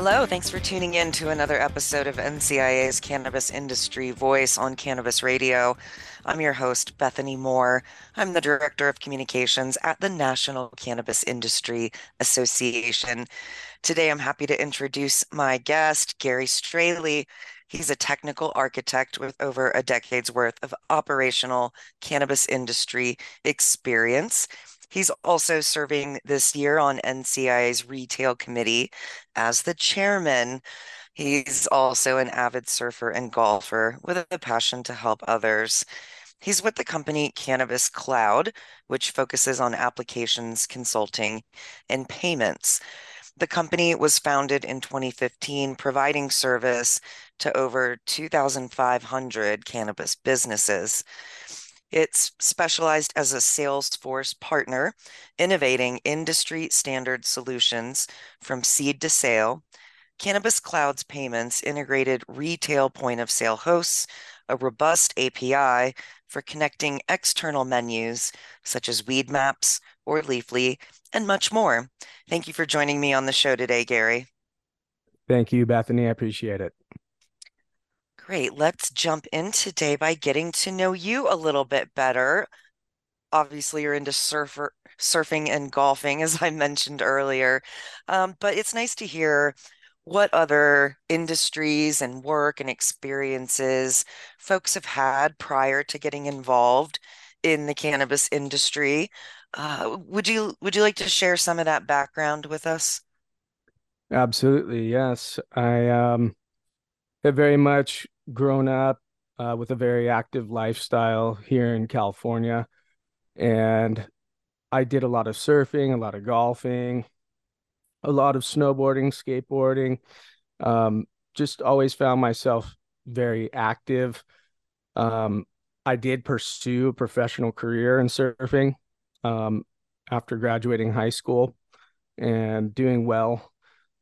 Hello, thanks for tuning in to another episode of NCIA's Cannabis Industry Voice on Cannabis Radio. I'm your host, Bethany Moore. I'm the Director of Communications at the National Cannabis Industry Association. Today, I'm happy to introduce my guest, Gary Straley. He's a technical architect with over a decade's worth of operational cannabis industry experience. He's also serving this year on NCIA's retail committee as the chairman. He's also an avid surfer and golfer with a passion to help others. He's with the company Cannabis Cloud, which focuses on applications, consulting, and payments. The company was founded in 2015, providing service to over 2,500 cannabis businesses. It's specialized as a Salesforce partner, innovating industry standard solutions from seed to sale. Cannabis Cloud's payments integrated retail point of sale hosts, a robust API for connecting external menus such as Weedmaps or Leafly, and much more. Thank you for joining me on the show today, Gary. Thank you, Bethany. I appreciate it. Great. Let's jump in today by getting to know you a little bit better. Obviously, you're into surfer, surfing and golfing, as I mentioned earlier. Um, but it's nice to hear what other industries and work and experiences folks have had prior to getting involved in the cannabis industry. Uh, would you would you like to share some of that background with us? Absolutely, yes. I um, have very much grown up uh, with a very active lifestyle here in California. And I did a lot of surfing, a lot of golfing, a lot of snowboarding, skateboarding. Um, just always found myself very active. Um, I did pursue a professional career in surfing um, after graduating high school and doing well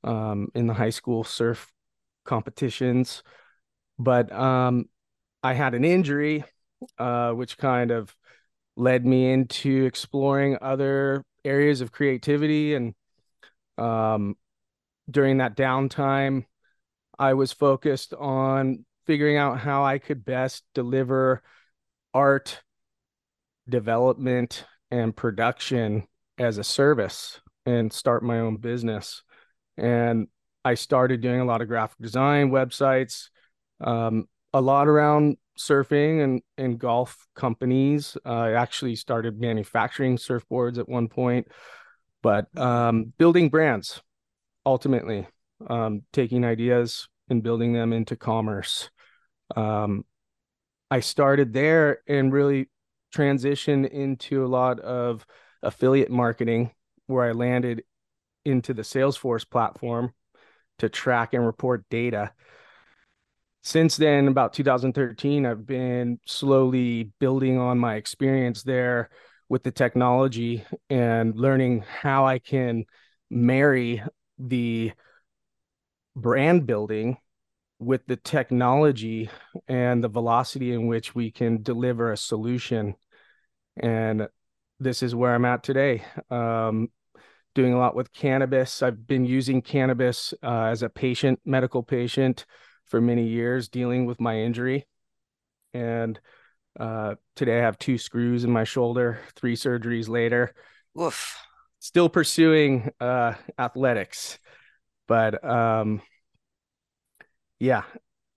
um, in the high school surf competitions but um, I had an injury, uh, which kind of led me into exploring other areas of creativity. And um, during that downtime, I was focused on figuring out how I could best deliver art development and production as a service and start my own business. And I started doing a lot of graphic design websites, um, a lot around surfing and, and golf companies. Uh, I actually started manufacturing surfboards at one point, but um, building brands ultimately, um, taking ideas and building them into commerce. Um, I started there and really transitioned into a lot of affiliate marketing where I landed into the Salesforce platform to track and report data since then, about 2013, I've been slowly building on my experience there with the technology and learning how I can marry the brand building with the technology and the velocity in which we can deliver a solution. And this is where I'm at today. Um, doing a lot with cannabis. I've been using cannabis uh, as a patient, medical patient, for many years, dealing with my injury. And uh, today I have two screws in my shoulder, three surgeries later. Woof. Still pursuing uh, athletics. But um, yeah,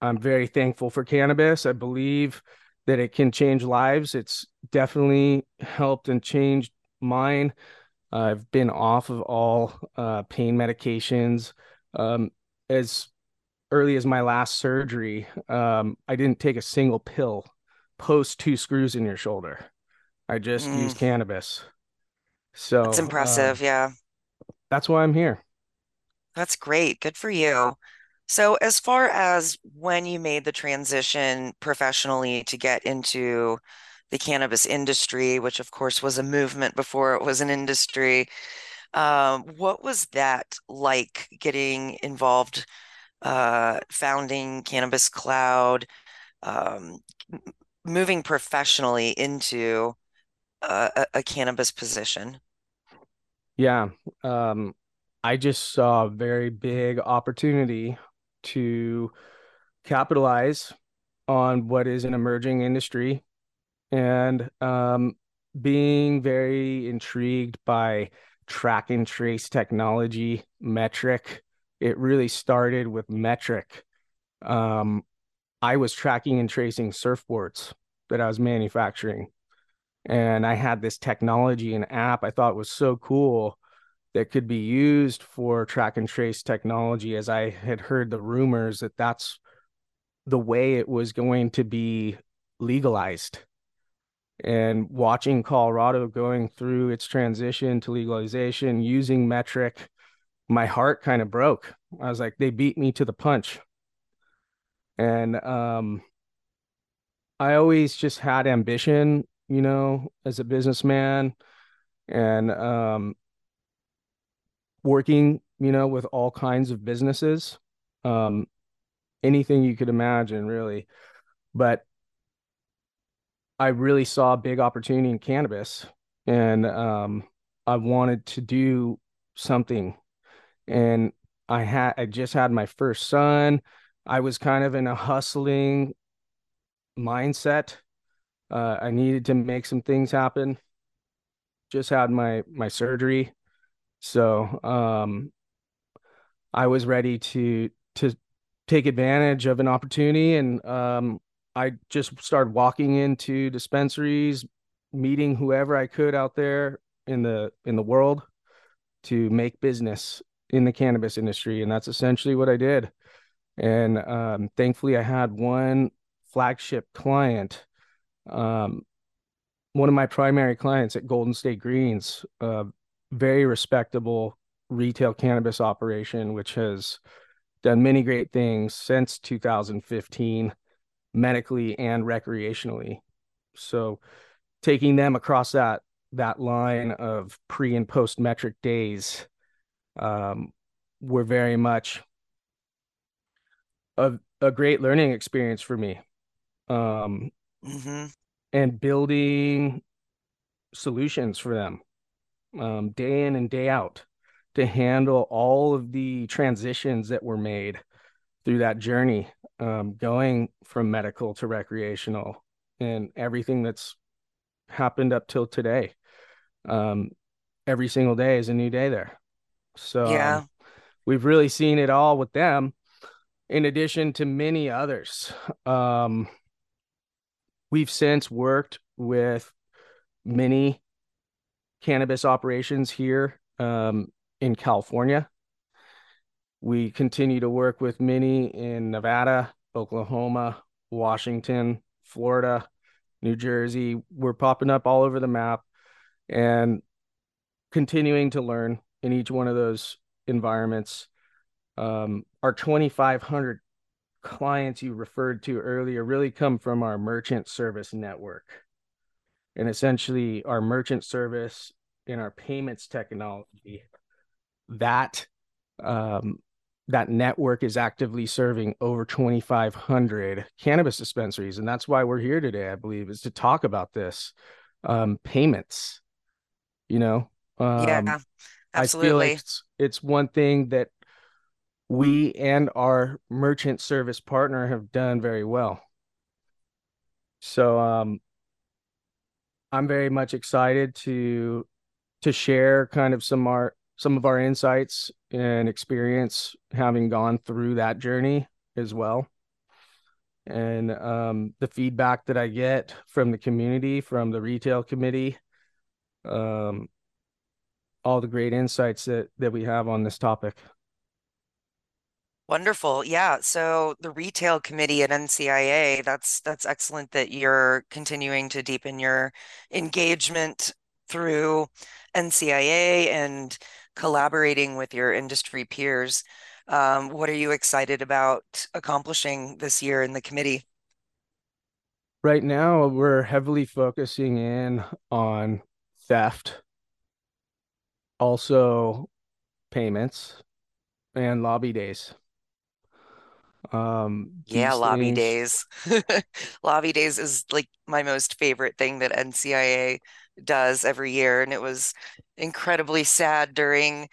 I'm very thankful for cannabis. I believe that it can change lives. It's definitely helped and changed mine. I've been off of all uh, pain medications. Um, as early as my last surgery, um, I didn't take a single pill post two screws in your shoulder. I just mm. used cannabis. So it's impressive. Uh, yeah. That's why I'm here. That's great. Good for you. So, as far as when you made the transition professionally to get into the cannabis industry, which of course was a movement before it was an industry, um, what was that like getting involved, uh, founding Cannabis Cloud, um, moving professionally into a, a cannabis position? Yeah. Um, I just saw a very big opportunity to capitalize on what is an emerging industry and um, being very intrigued by track and trace technology, Metrc It really started with Metrc Um, I was tracking and tracing surfboards that I was manufacturing. And I had this technology and app I thought was so cool that could be used for track and trace technology as i had heard the rumors that that's the way it was going to be legalized and watching colorado going through its transition to legalization using Metrc, my heart kind of broke. I was like they beat me to the punch. And um i always just had ambition you know as a businessman and um working, you know, with all kinds of businesses, um, anything you could imagine, really. But I really saw a big opportunity in cannabis, and um, I wanted to do something. And I had I just had my first son. I was kind of in a hustling mindset. Uh, I needed to make some things happen. Just had my my surgery so um, I was ready to to take advantage of an opportunity, and um, I just started walking into dispensaries, meeting whoever I could out there in the in the world to make business in the cannabis industry, and that's essentially what I did. And um, thankfully, I had one flagship client. Um, one of my primary clients at Golden State Greens, uh, very respectable retail cannabis operation, which has done many great things since 2015, medically and recreationally. So taking them across that that line of pre and post Metrc days um, were very much a, a great learning experience for me. Um, mm-hmm. And building solutions for them um, day in and day out to handle all of the transitions that were made through that journey, um, going from medical to recreational and everything that's happened up till today. Um, every single day is a new day there. So yeah. Um, we've really seen it all with them, in addition to many others. Um, we've since worked with many cannabis operations here um, in California. We continue to work with many in Nevada, Oklahoma, Washington, Florida, New Jersey. We're popping up all over the map and continuing to learn in each one of those environments. Um, our 2,500 clients you referred to earlier really come from our merchant service network and essentially our merchant service and our payments technology that um, that network is actively serving over 2500 cannabis dispensaries and that's why we're here today i believe is to talk about this um, payments you know? Um, yeah absolutely i feel like it's, it's one thing that we and our merchant service partner have done very well. So um i'm very much excited to to share kind of some our some of our insights and experience having gone through that journey as well and um, the feedback that I get from the community, from the retail committee, um, all the great insights that that we have on this topic. Wonderful. Yeah. So the retail committee at NCIA, that's that's excellent that you're continuing to deepen your engagement through NCIA and collaborating with your industry peers. Um, what are you excited about accomplishing this year in the committee? Right now, we're heavily focusing in on theft, also payments, and lobby days. Um, yeah, lobby things... days. lobby days is like my most favorite thing that NCIA does every year, and it was incredibly sad during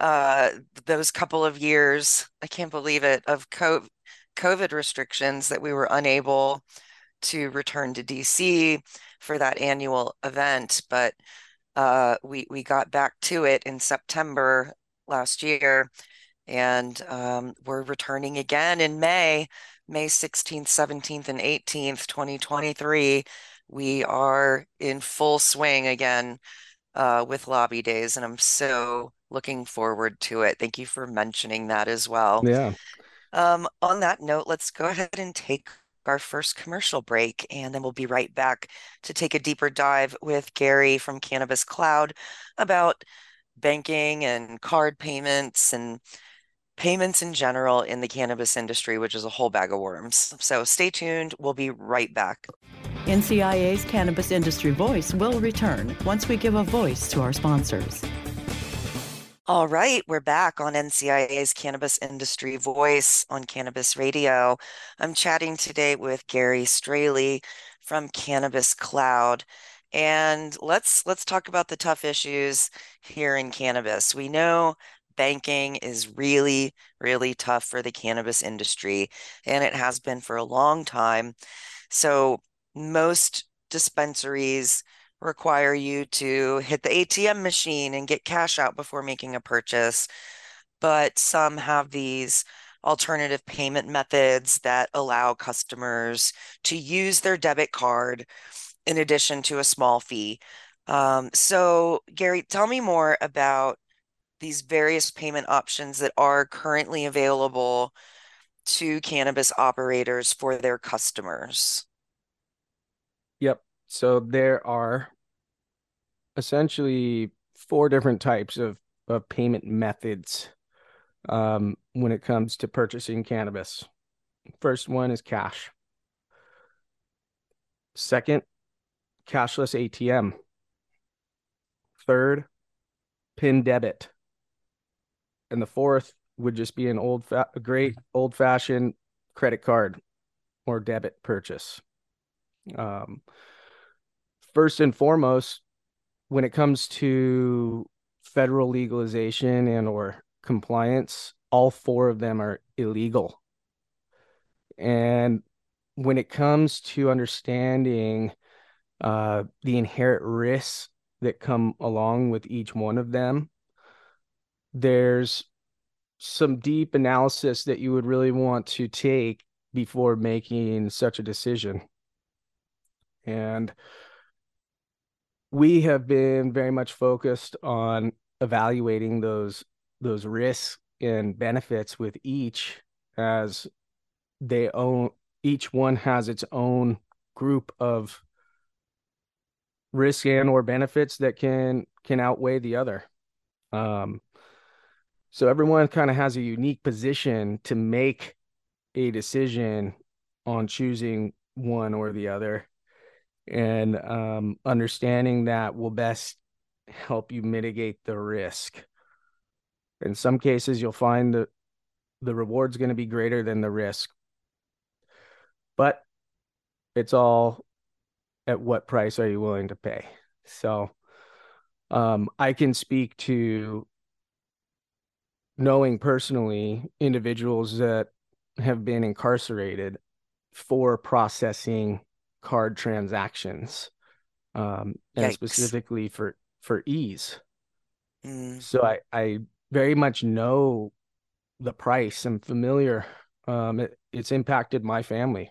uh, those couple of years, I can't believe it, of COVID restrictions that we were unable to return to DC for that annual event. But uh, we we got back to it in September last year, and um, we're returning again in May, May 16th, 17th, and 18th, 2023. We are in full swing again uh, with lobby days, and I'm so looking forward to it. Thank you for mentioning that as well. Yeah. Um, on that note, let's go ahead and take our first commercial break, and then we'll be right back to take a deeper dive with Gary from Cannabis Cloud about banking and card payments and payments in general in the cannabis industry, which is a whole bag of worms. So stay tuned. We'll be right back. NCIA's Cannabis Industry Voice will return once we give a voice to our sponsors. All right, we're back on NCIA's Cannabis Industry Voice on Cannabis Radio. I'm chatting today with Gary Straley from Cannabis Cloud. And let's let's talk about the tough issues here in cannabis. We know banking is really really tough for the cannabis industry and it has been for a long time. So most dispensaries require you to hit the ATM machine and get cash out before making a purchase. But some have these alternative payment methods that allow customers to use their debit card in addition to a small fee. Um, so, Gary, tell me more about these various payment options that are currently available to cannabis operators for their customers. Yep. So there are essentially four different types of, of payment methods um, when it comes to purchasing cannabis. First one is cash. Second, cashless ATM. Third, PIN debit. And the fourth would just be an old, fa- great old fashioned credit card or debit purchase. Um, first and foremost, when it comes to federal legalization and or compliance, all four of them are illegal. And when it comes to understanding uh, the inherent risks that come along with each one of them, there's some deep analysis that you would really want to take before making such a decision. And we have been very much focused on evaluating those those risks and benefits with each as they own each one has its own group of risk and or benefits that can can outweigh the other um so everyone kind of has a unique position to make a decision on choosing one or the other and um, understanding that will best help you mitigate the risk. In some cases, you'll find that the reward's going to be greater than the risk, but it's all at what price are you willing to pay. So, Um, I can speak to knowing personally individuals that have been incarcerated for processing card transactions um, and Yikes. specifically for for ease Mm. so i i very much know the price i'm familiar um it, it's impacted my family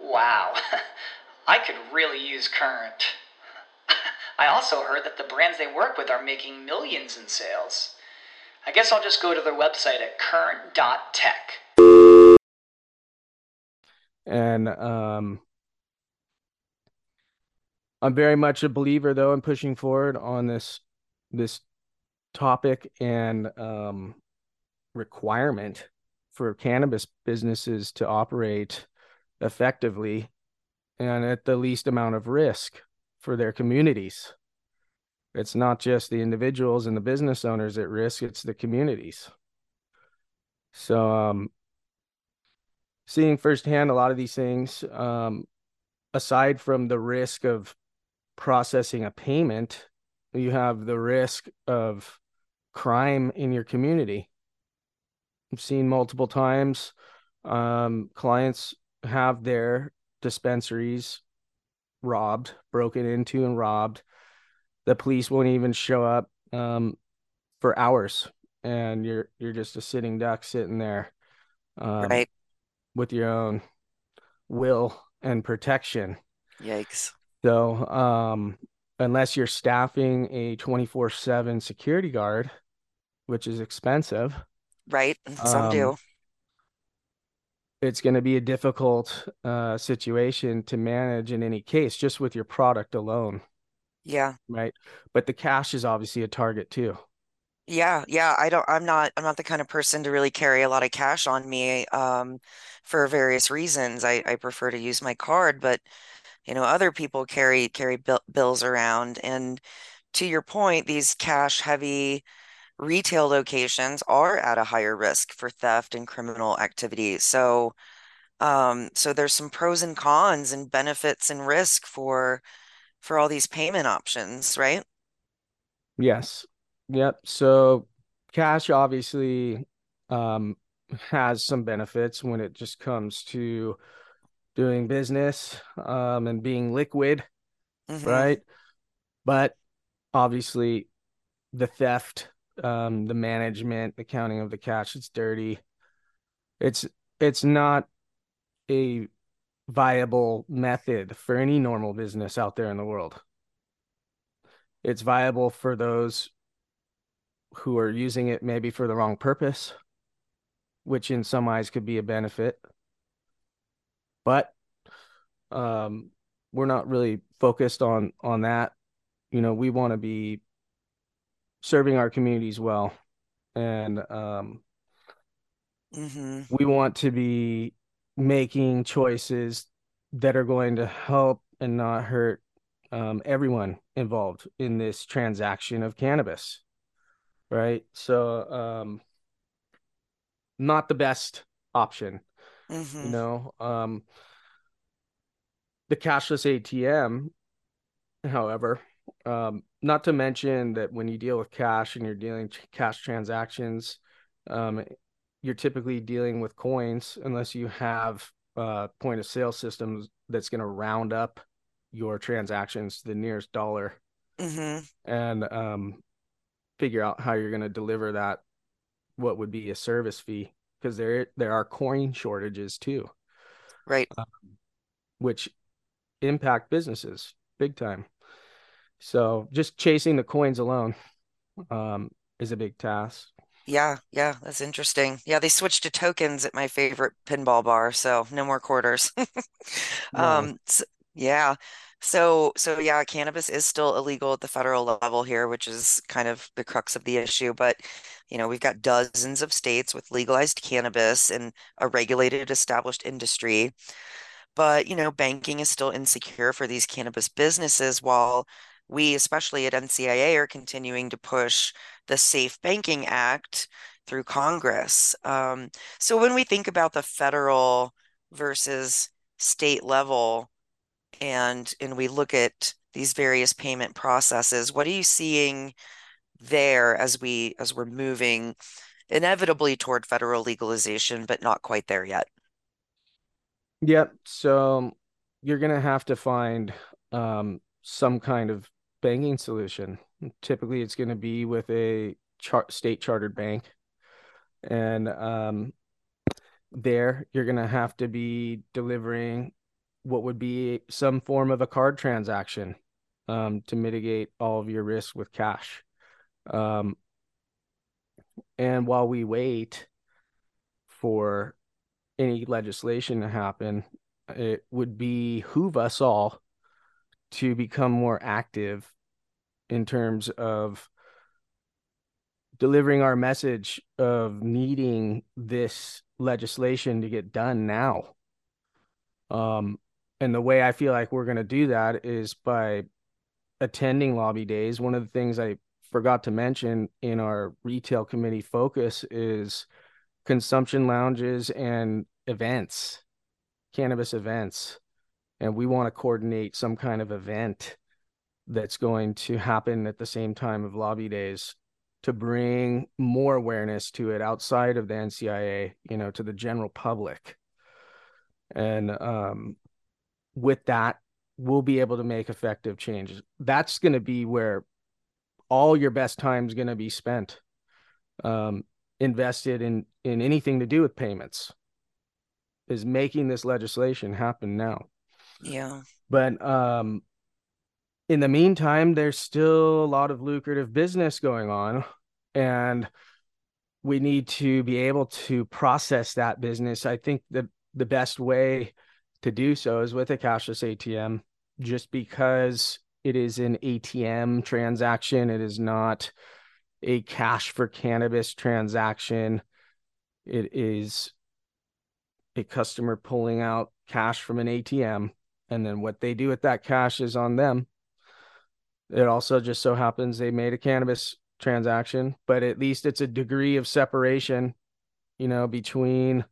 Wow, I could really use Current. I also heard that the brands they work with are making millions in sales. I guess I'll just go to their website at current.tech. and um i'm very much a believer though in pushing forward on this this topic and um requirement for cannabis businesses to operate effectively and at the least amount of risk for their communities. It's not just the individuals and the business owners at risk it's the communities. So um seeing firsthand a lot of these things um aside from the risk of processing a payment you have the risk of crime in your community. I've seen multiple times um clients have their dispensaries robbed broken into and robbed the police won't even show up um for hours and you're you're just a sitting duck sitting there um, Right. with your own will and protection. Yikes. So, um, unless you're staffing a 24 7 security guard, which is expensive, Right. Some Um, do. It's going to be a difficult uh, situation to manage in any case, just with your product alone, Yeah. right? But the cash is obviously a target too. Yeah, yeah, I don't I'm not I'm not the kind of person to really carry a lot of cash on me um for various reasons. I I prefer to use my card, but you know, other people carry carry bill, bills around and to your point, these cash heavy retail locations are at a higher risk for theft and criminal activity. So um so there's some pros and cons and benefits and risk for for all these payment options, right? Yes. Yep. So cash obviously um, has some benefits when it just comes to doing business um, and being liquid, Mhm. right? But obviously, the theft, um, the management, the counting of the cash, it's dirty. It's it's not a viable method for any normal business out there in the world. It's viable for those who are using it maybe for the wrong purpose, which in some eyes could be a benefit. But um, we're not really focused on on that. You know, we want to be serving our communities well, and um, Mhm. we want to be making choices that are going to help and not hurt um, everyone involved in this transaction of cannabis, right? So, um, not the best option, Mm-hmm. you know. Um, the cashless ATM, however, um, not to mention that when you deal with cash and you're dealing cash transactions, um, you're typically dealing with coins unless you have uh, point of sale systems that's going to round up your transactions to the nearest dollar Mm-hmm. and um, figure out how you're going to deliver that what would be a service fee because there there are coin shortages too Right. which impact businesses big time so just chasing the coins alone um, is a big task Yeah, yeah, that's interesting. Yeah, they switched to tokens at my favorite pinball bar, so no more quarters. Yeah. Um, s yeah. So, so yeah, cannabis is still illegal at the federal level here, which is kind of the crux of the issue. But, you know, we've got dozens of states with legalized cannabis and a regulated established industry. But, you know, banking is still insecure for these cannabis businesses while we, especially at NCIA, are continuing to push the Safe Banking Act through Congress. Um, so when we think about the federal versus state level and and we look at these various payment processes, what are you seeing there as we as we're moving inevitably toward federal legalization, but not quite there yet? Yep. So you're gonna have to find um, some kind of banking solution. Typically, it's gonna be with a char state chartered bank, and um, there you're gonna have to be delivering what would be some form of a card transaction um, to mitigate all of your risk with cash. Um, and while we wait for any legislation to happen, it would behoove us all to become more active in terms of delivering our message of needing this legislation to get done now. Um, and the way I feel like we're going to do that is by attending lobby days. One of the things I forgot to mention in our retail committee focus is consumption lounges and events, cannabis events. And we want to coordinate some kind of event that's going to happen at the same time of lobby days to bring more awareness to it outside of the NCIA, you know, to the general public. And um, with that, we'll be able to make effective changes. That's going to be where all your best time is going to be spent, um, invested in in anything to do with payments. Is making this legislation happen now. Yeah. But um, in the meantime, there's still a lot of lucrative business going on, and we need to be able to process that business. I think that the best way to do so is with a cashless ATM, just because it is an ATM transaction. It is not a cash for cannabis transaction. It is a customer pulling out cash from an ATM, and then what they do with that cash is on them. It also just so happens they made a cannabis transaction, but at least it's a degree of separation, you know, between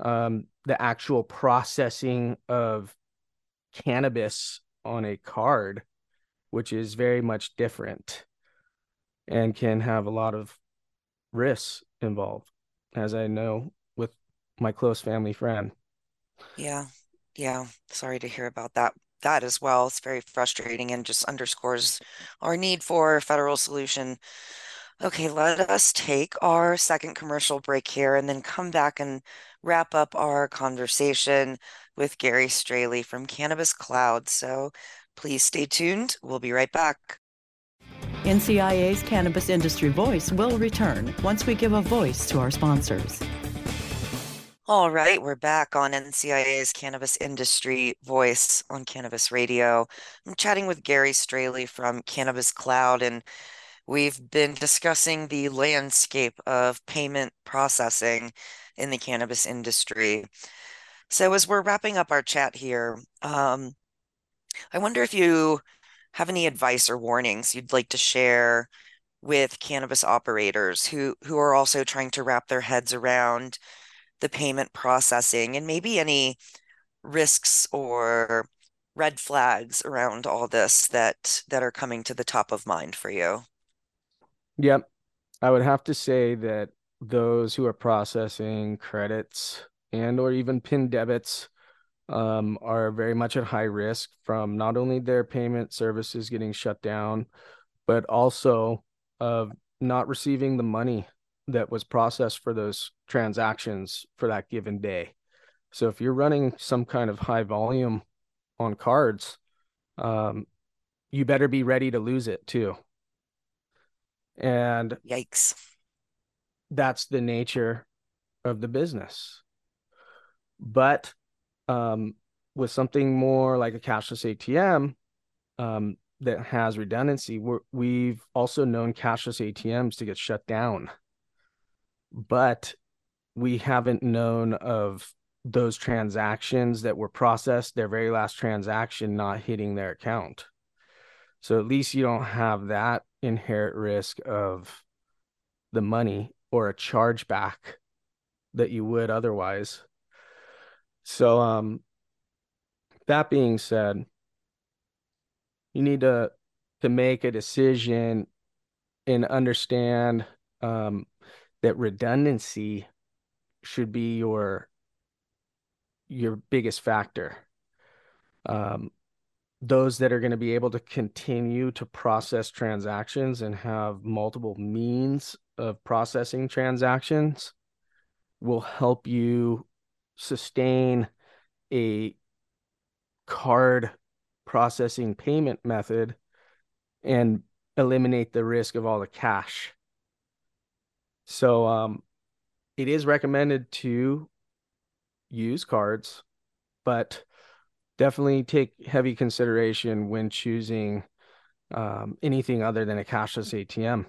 um, the actual processing of cannabis on a card, which is very much different and can have a lot of risks involved, as I know with my close family friend. Yeah. Yeah. Sorry to hear about that that as well. It's very frustrating and just underscores our need for a federal solution. Okay, let us take our second commercial break here and then come back and wrap up our conversation with Gary Straley from Cannabis Cloud. So please stay tuned. We'll be right back. NCIA's Cannabis Industry Voice will return once we give a voice to our sponsors. All right, we're back on NCIA's Cannabis Industry Voice on Cannabis Radio. I'm chatting with Gary Straley from Cannabis Cloud, and we've been discussing the landscape of payment processing in the cannabis industry. So, as we're wrapping up our chat here, um, I wonder if you have any advice or warnings you'd like to share with cannabis operators who who are also trying to wrap their heads around the payment processing and maybe any risks or red flags around all this that that are coming to the top of mind for you? Yep. I would have to say that those who are processing credits and or even pin debits um, are very much at high risk from not only their payment services getting shut down, but also of not receiving the money that was processed for those transactions for that given day. So if you're running some kind of high volume on cards, um, you better be ready to lose it too. And yikes, that's the nature of the business. But um, with something more like a cashless ATM um, that has redundancy, we have also known cashless ATMs to get shut down. But we haven't known of those transactions that were processed, their very last transaction not hitting their account. So at least you don't have that inherent risk of the money or a chargeback that you would otherwise. So um that being said, you need to to make a decision and understand um that redundancy should be your your biggest factor. Um, those that are going to be able to continue to process transactions and have multiple means of processing transactions will help you sustain a card processing payment method and eliminate the risk of all the cash. So um, it is recommended to use cards, but definitely take heavy consideration when choosing um, anything other than a cashless ATM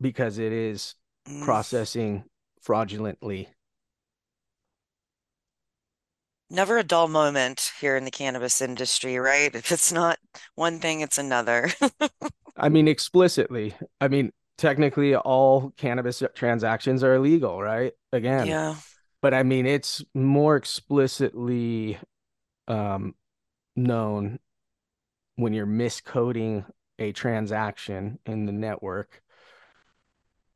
because it is mm. processing fraudulently. Never a dull moment here in the cannabis industry, right? If it's not one thing, it's another. I mean, explicitly. I mean, technically, all cannabis transactions are illegal, right? Again, yeah but I mean, it's more explicitly um, known when you're miscoding a transaction in the network.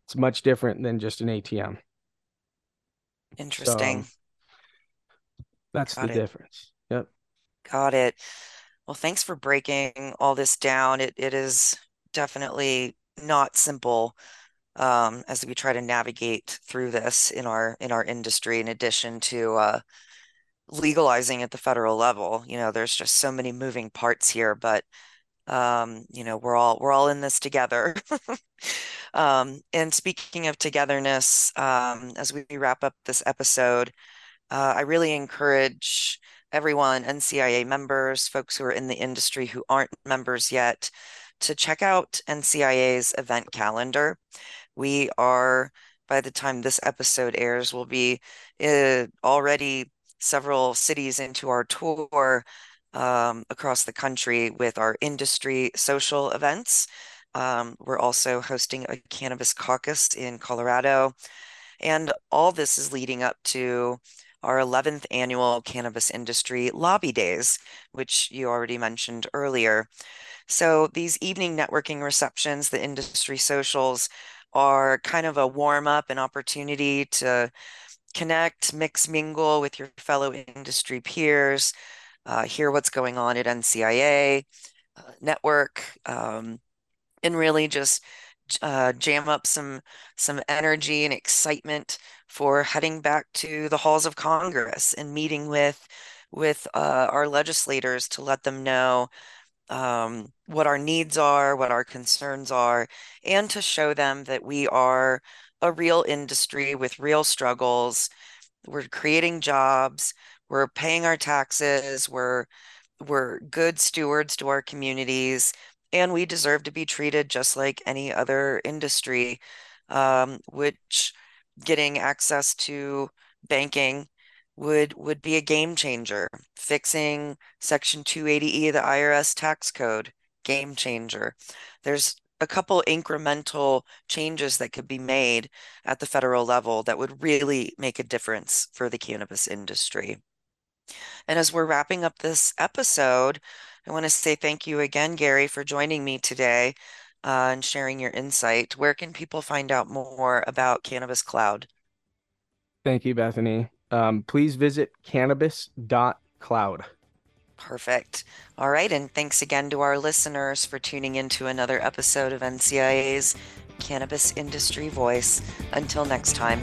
It's much different than just an ATM. Interesting. So, that's Got the it. difference. Yep. Got it. Well, thanks for breaking all this down. It it is definitely not simple um, as we try to navigate through this in our in our industry. In addition to uh, legalizing at the federal level, you know, there's just so many moving parts here, but um, you know, we're all we're all in this together. um, and speaking of togetherness, um, as we wrap up this episode, uh, I really encourage everyone, NCIA members, folks who are in the industry who aren't members yet, to check out NCIA's event calendar. We are, by the time this episode airs, will be uh, already several cities into our tour um, across the country with our industry social events. Um, we're also hosting a cannabis caucus in Colorado. And all this is leading up to our 11th annual cannabis industry lobby days, which you already mentioned earlier. So these evening networking receptions, the industry socials, are kind of a warm up, and opportunity to connect, mix, mingle with your fellow industry peers, uh, hear what's going on at NCIA, uh, network, um, and really just uh, jam up some some energy and excitement for heading back to the halls of Congress and meeting with with uh, our legislators to let them know um, what our needs are, what our concerns are, and to show them that we are a real industry with real struggles. We're creating jobs, we're paying our taxes, we're we're good stewards to our communities, and we deserve to be treated just like any other industry, um, which getting access to banking would would be a game changer. Fixing Section 280E of the IRS tax code game changer. There's a couple incremental changes that could be made at the federal level that would really make a difference for the cannabis industry. And as we're wrapping up this episode, I want to say thank you again, Gary, for joining me today uh, and sharing your insight. Where can people find out more about Cannabis Cloud? Thank you, Bethany. Um, please visit cannabis.cloud. Perfect. All right. And thanks again to our listeners for tuning in to another episode of NCIA's Cannabis Industry Voice. Until next time.